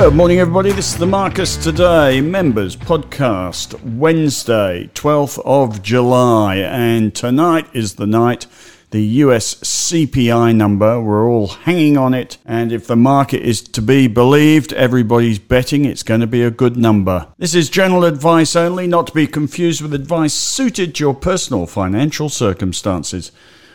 Good morning, everybody. This is the Marcus Today Members Podcast, Wednesday, 12th of July. And tonight is the night the US CPI number. We're all hanging on it. And if the market is to be believed, everybody's betting it's going to be a good number. This is general advice only, not to be confused with advice suited to your personal financial circumstances.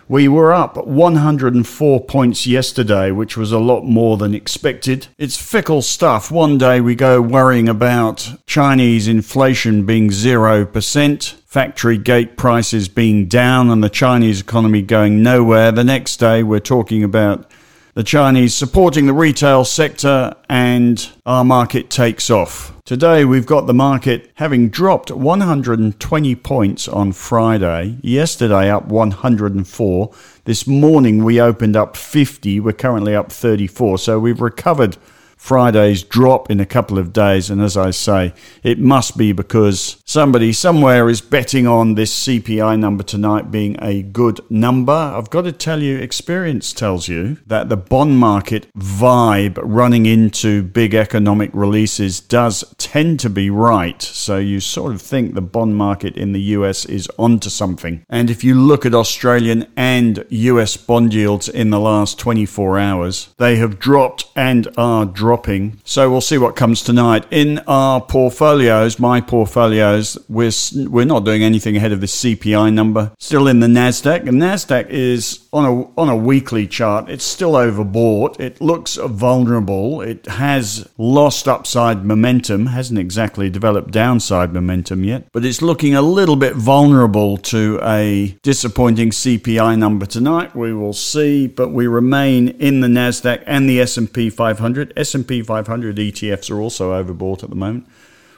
We were up 104 points yesterday, which was a lot more than expected. It's fickle stuff. One day we go worrying about Chinese inflation being 0%, factory gate prices being down, and the Chinese economy going nowhere. The next day we're talking about the Chinese supporting the retail sector and our market takes off. Today we've got the market having dropped 120 points on Friday, yesterday up 104. This morning we opened up 50, we're currently up 34, so we've recovered Friday's drop in a couple of days. And as I say, it must be because somebody somewhere is betting on this CPI number tonight being a good number. I've got to tell you, experience tells you that the bond market vibe running into big economic releases does tend to be right. So you sort of think the bond market in the US is onto something. And if you look at Australian and US bond yields in the last 24 hours, they have dropped and are dropping. So we'll see what comes tonight. In our portfolios, my portfolios, we're, we're not doing anything ahead of the CPI number. Still in the NASDAQ. And NASDAQ is on a, on a weekly chart. It's still overbought. It looks vulnerable. It has lost upside momentum, hasn't exactly developed downside momentum yet, but it's looking a little bit vulnerable to a disappointing CPI number tonight. We will see, but we remain in the NASDAQ and the S&P 500. S&P S&P 500 ETFs are also overbought at the moment.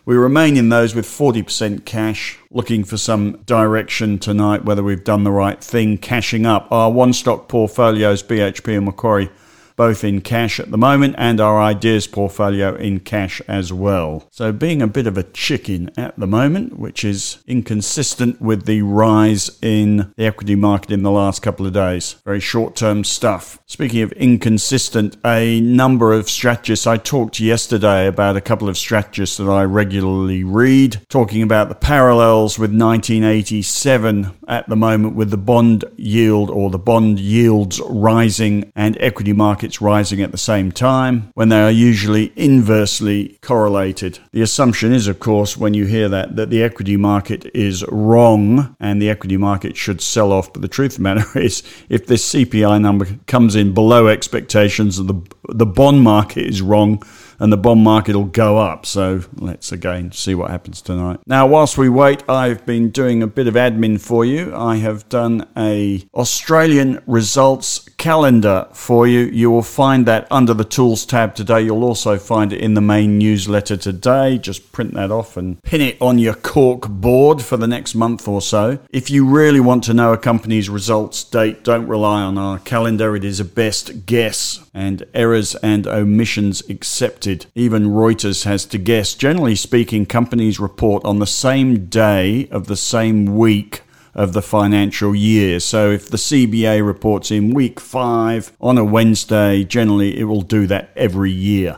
We remain in those with 40% cash, looking for some direction tonight, whether we've done the right thing, cashing up. Our one stock portfolios, BHP and Macquarie, both in cash at the moment, and our ideas portfolio in cash as well. So, being a bit of a chicken at the moment, which is inconsistent with the rise in the equity market in the last couple of days. Very short term stuff. Speaking of inconsistent, a number of strategists, I talked yesterday about a couple of strategists that I regularly read, talking about the parallels with 1987 at the moment with the bond yield or the bond yields rising and equity market markets rising at the same time when they are usually inversely correlated. The assumption is, of course, when you hear that, that the equity market is wrong and the equity market should sell off. But the truth of the matter is, if this CPI number comes in below expectations the, the bond market is wrong, and the bond market will go up. So let's again see what happens tonight. Now, whilst we wait, I've been doing a bit of admin for you. I have done a Australian results calendar for you. You will find that under the tools tab today. You'll also find it in the main newsletter today. Just print that off and pin it on your cork board for the next month or so. If you really want to know a company's results date, don't rely on our calendar. It is a best guess and errors and omissions accepted. Even Reuters has to guess. Generally speaking, companies report on the same day of the same week of the financial year. So if the CBA reports in week five on a Wednesday, generally it will do that every year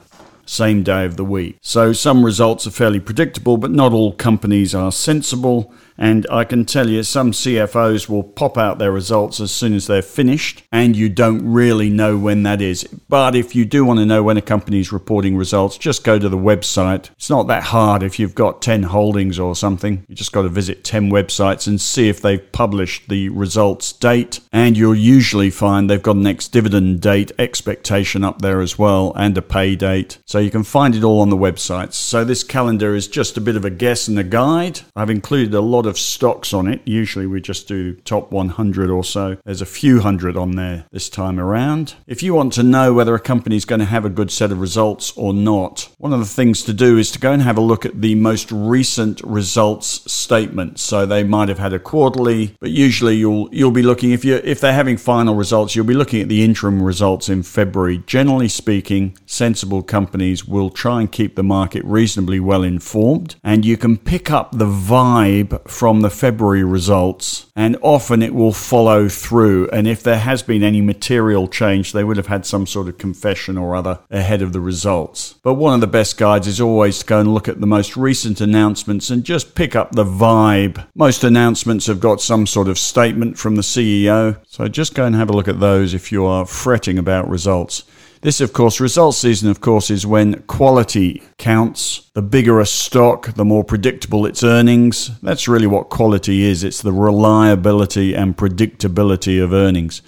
same day of the week. So some results are fairly predictable, but not all companies are sensible. And I can tell you, some CFOs will pop out their results as soon as they're finished, and you don't really know when that is. But if you do want to know when a company is reporting results, just go to the website. It's not that hard if you've got 10 holdings or something. You just got to visit 10 websites and see if they've published the results date. And you'll usually find they've got an ex dividend date expectation up there as well and a pay date. So you can find it all on the websites. So this calendar is just a bit of a guess and a guide. I've included a lot of of stocks on it. Usually we just do top 100 or so. There's a few hundred on there this time around. If you want to know whether a company is going to have a good set of results or not, one of the things to do is to go and have a look at the most recent results statement. So they might have had a quarterly, but usually you'll you'll be looking if you if they're having final results, you'll be looking at the interim results in February. Generally speaking, sensible companies will try and keep the market reasonably well informed and you can pick up the vibe from the February results, and often it will follow through. And if there has been any material change, they would have had some sort of confession or other ahead of the results. But one of the best guides is always to go and look at the most recent announcements and just pick up the vibe. Most announcements have got some sort of statement from the CEO, so just go and have a look at those if you are fretting about results. This, of course, results season, of course, is when quality counts. The bigger a stock, the more predictable its earnings. That's really what quality is it's the reliability and predictability of earnings.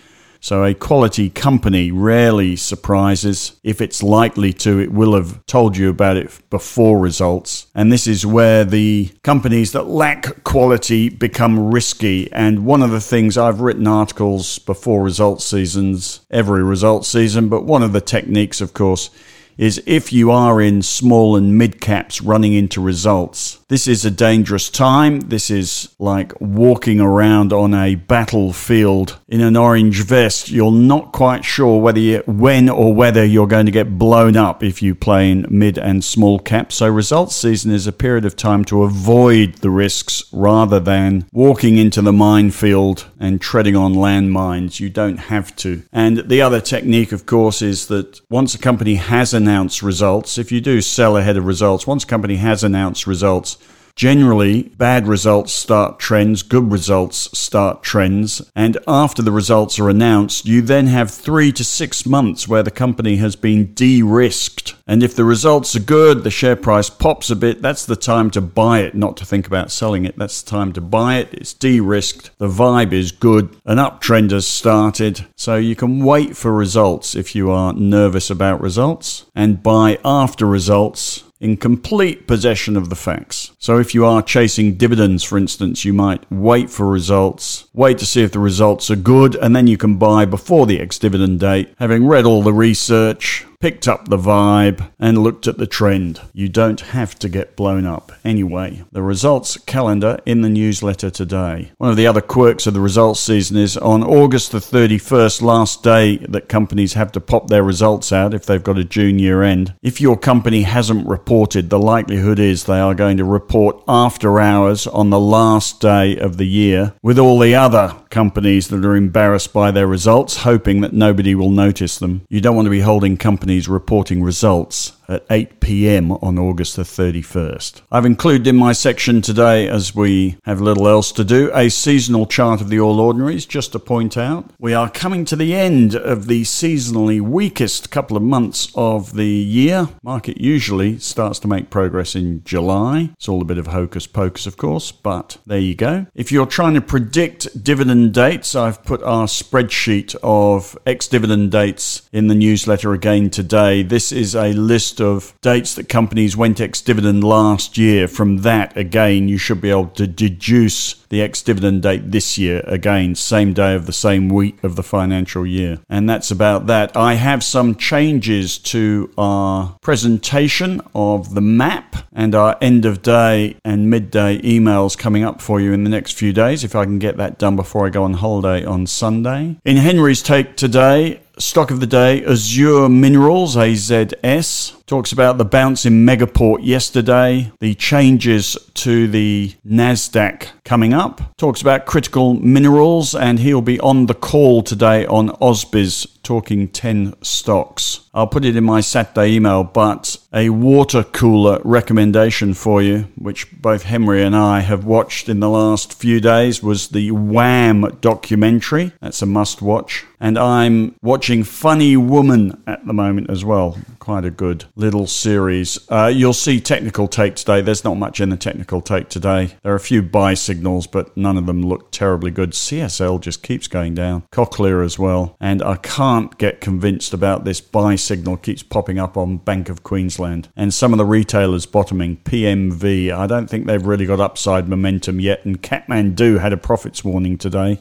So a quality company rarely surprises. If it's likely to, it will have told you about it before results. And this is where the companies that lack quality become risky. And one of the things I've written articles before results seasons, every results season, but one of the techniques, of course, is if you are in small and mid caps running into results. This is a dangerous time. This is like walking around on a battlefield in an orange vest. You're not quite sure whether you, when or whether you're going to get blown up if you play in mid and small caps. So results season is a period of time to avoid the risks rather than walking into the minefield and treading on landmines. You don't have to. And the other technique, of course, is that once a company has an announced results, if you do sell ahead of results, once a company has announced results, Generally, bad results start trends, good results start trends, and after the results are announced, you then have three to six months where the company has been de risked. And if the results are good, the share price pops a bit, that's the time to buy it, not to think about selling it. That's the time to buy it. It's de risked, the vibe is good, an uptrend has started, so you can wait for results if you are nervous about results and buy after results in complete possession of the facts. So if you are chasing dividends, for instance, you might wait for results, wait to see if the results are good, and then you can buy before the ex dividend date, having read all the research, picked up the vibe, and looked at the trend. You don't have to get blown up. Anyway, the results calendar in the newsletter today. One of the other quirks of the results season is on August the 31st, last day that companies have to pop their results out if they've got a June year end. If your company hasn't reported, the likelihood is they are going to report after hours on the last day of the year with all the other companies that are embarrassed by their results, hoping that nobody will notice them. You don't want to be holding companies reporting results at 8 pm on August the 31st. I've included in my section today, as we have little else to do, a seasonal chart of the All Ordinaries, just to point out. We are coming to the end of the seasonally weakest couple of months of the year. Market usually starts to make progress in July. It's all a bit of hocus pocus, of course, but there you go. If you're trying to predict dividend dates, I've put our spreadsheet of ex dividend dates in the newsletter again today. This is a list of dates that companies went ex dividend last year. From that, again, you should be able to deduce the ex dividend date this year, again, same day of the same week of the financial year. And that's about that. I have some changes to our presentation of the map and our end of day and midday emails coming up for you in the next few days, if I can get that done before I go on holiday on Sunday. In Henry's take today, stock of the day Azure Minerals, AZS. Talks about the bounce in Megaport yesterday, the changes to the NASDAQ coming up. Talks about critical minerals, and he'll be on the call today on Ausbiz talking 10 stocks. I'll put it in my Saturday email, but a water cooler recommendation for you, which both Henry and I have watched in the last few days, was the Wham documentary. That's a must watch. And I'm watching Funny Woman at the moment as well. Quite a good little series. Uh, you'll see technical take today. There's not much in the technical take today. There are a few buy signals, but none of them look terribly good. CSL just keeps going down. Cochlear as well. And I can't get convinced about this buy signal keeps popping up on Bank of Queensland. And some of the retailers bottoming. PMV, I don't think they've really got upside momentum yet. And Kathmandu had a profits warning today.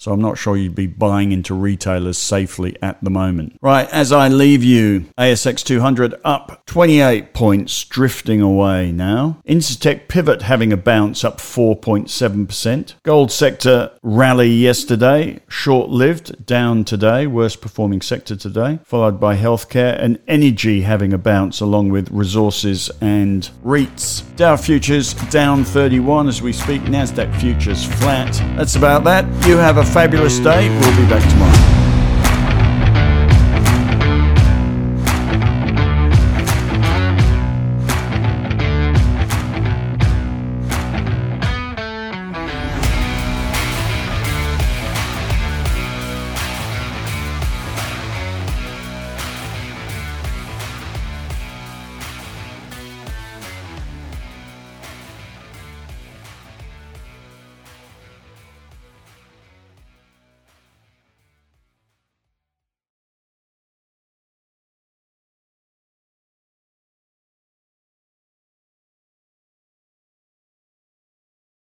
So I'm not sure you'd be buying into retailers safely at the moment. Right, as I leave you, ASX 200 up 28 points, drifting away now. Incitec Pivot having a bounce up 4.7%. Gold sector rally yesterday, short lived, down today, worst performing sector today, followed by healthcare and energy having a bounce along with resources and REITs. Dow futures down 31 as we speak, NASDAQ futures flat. That's about that. You have a fabulous day. We'll be back tomorrow.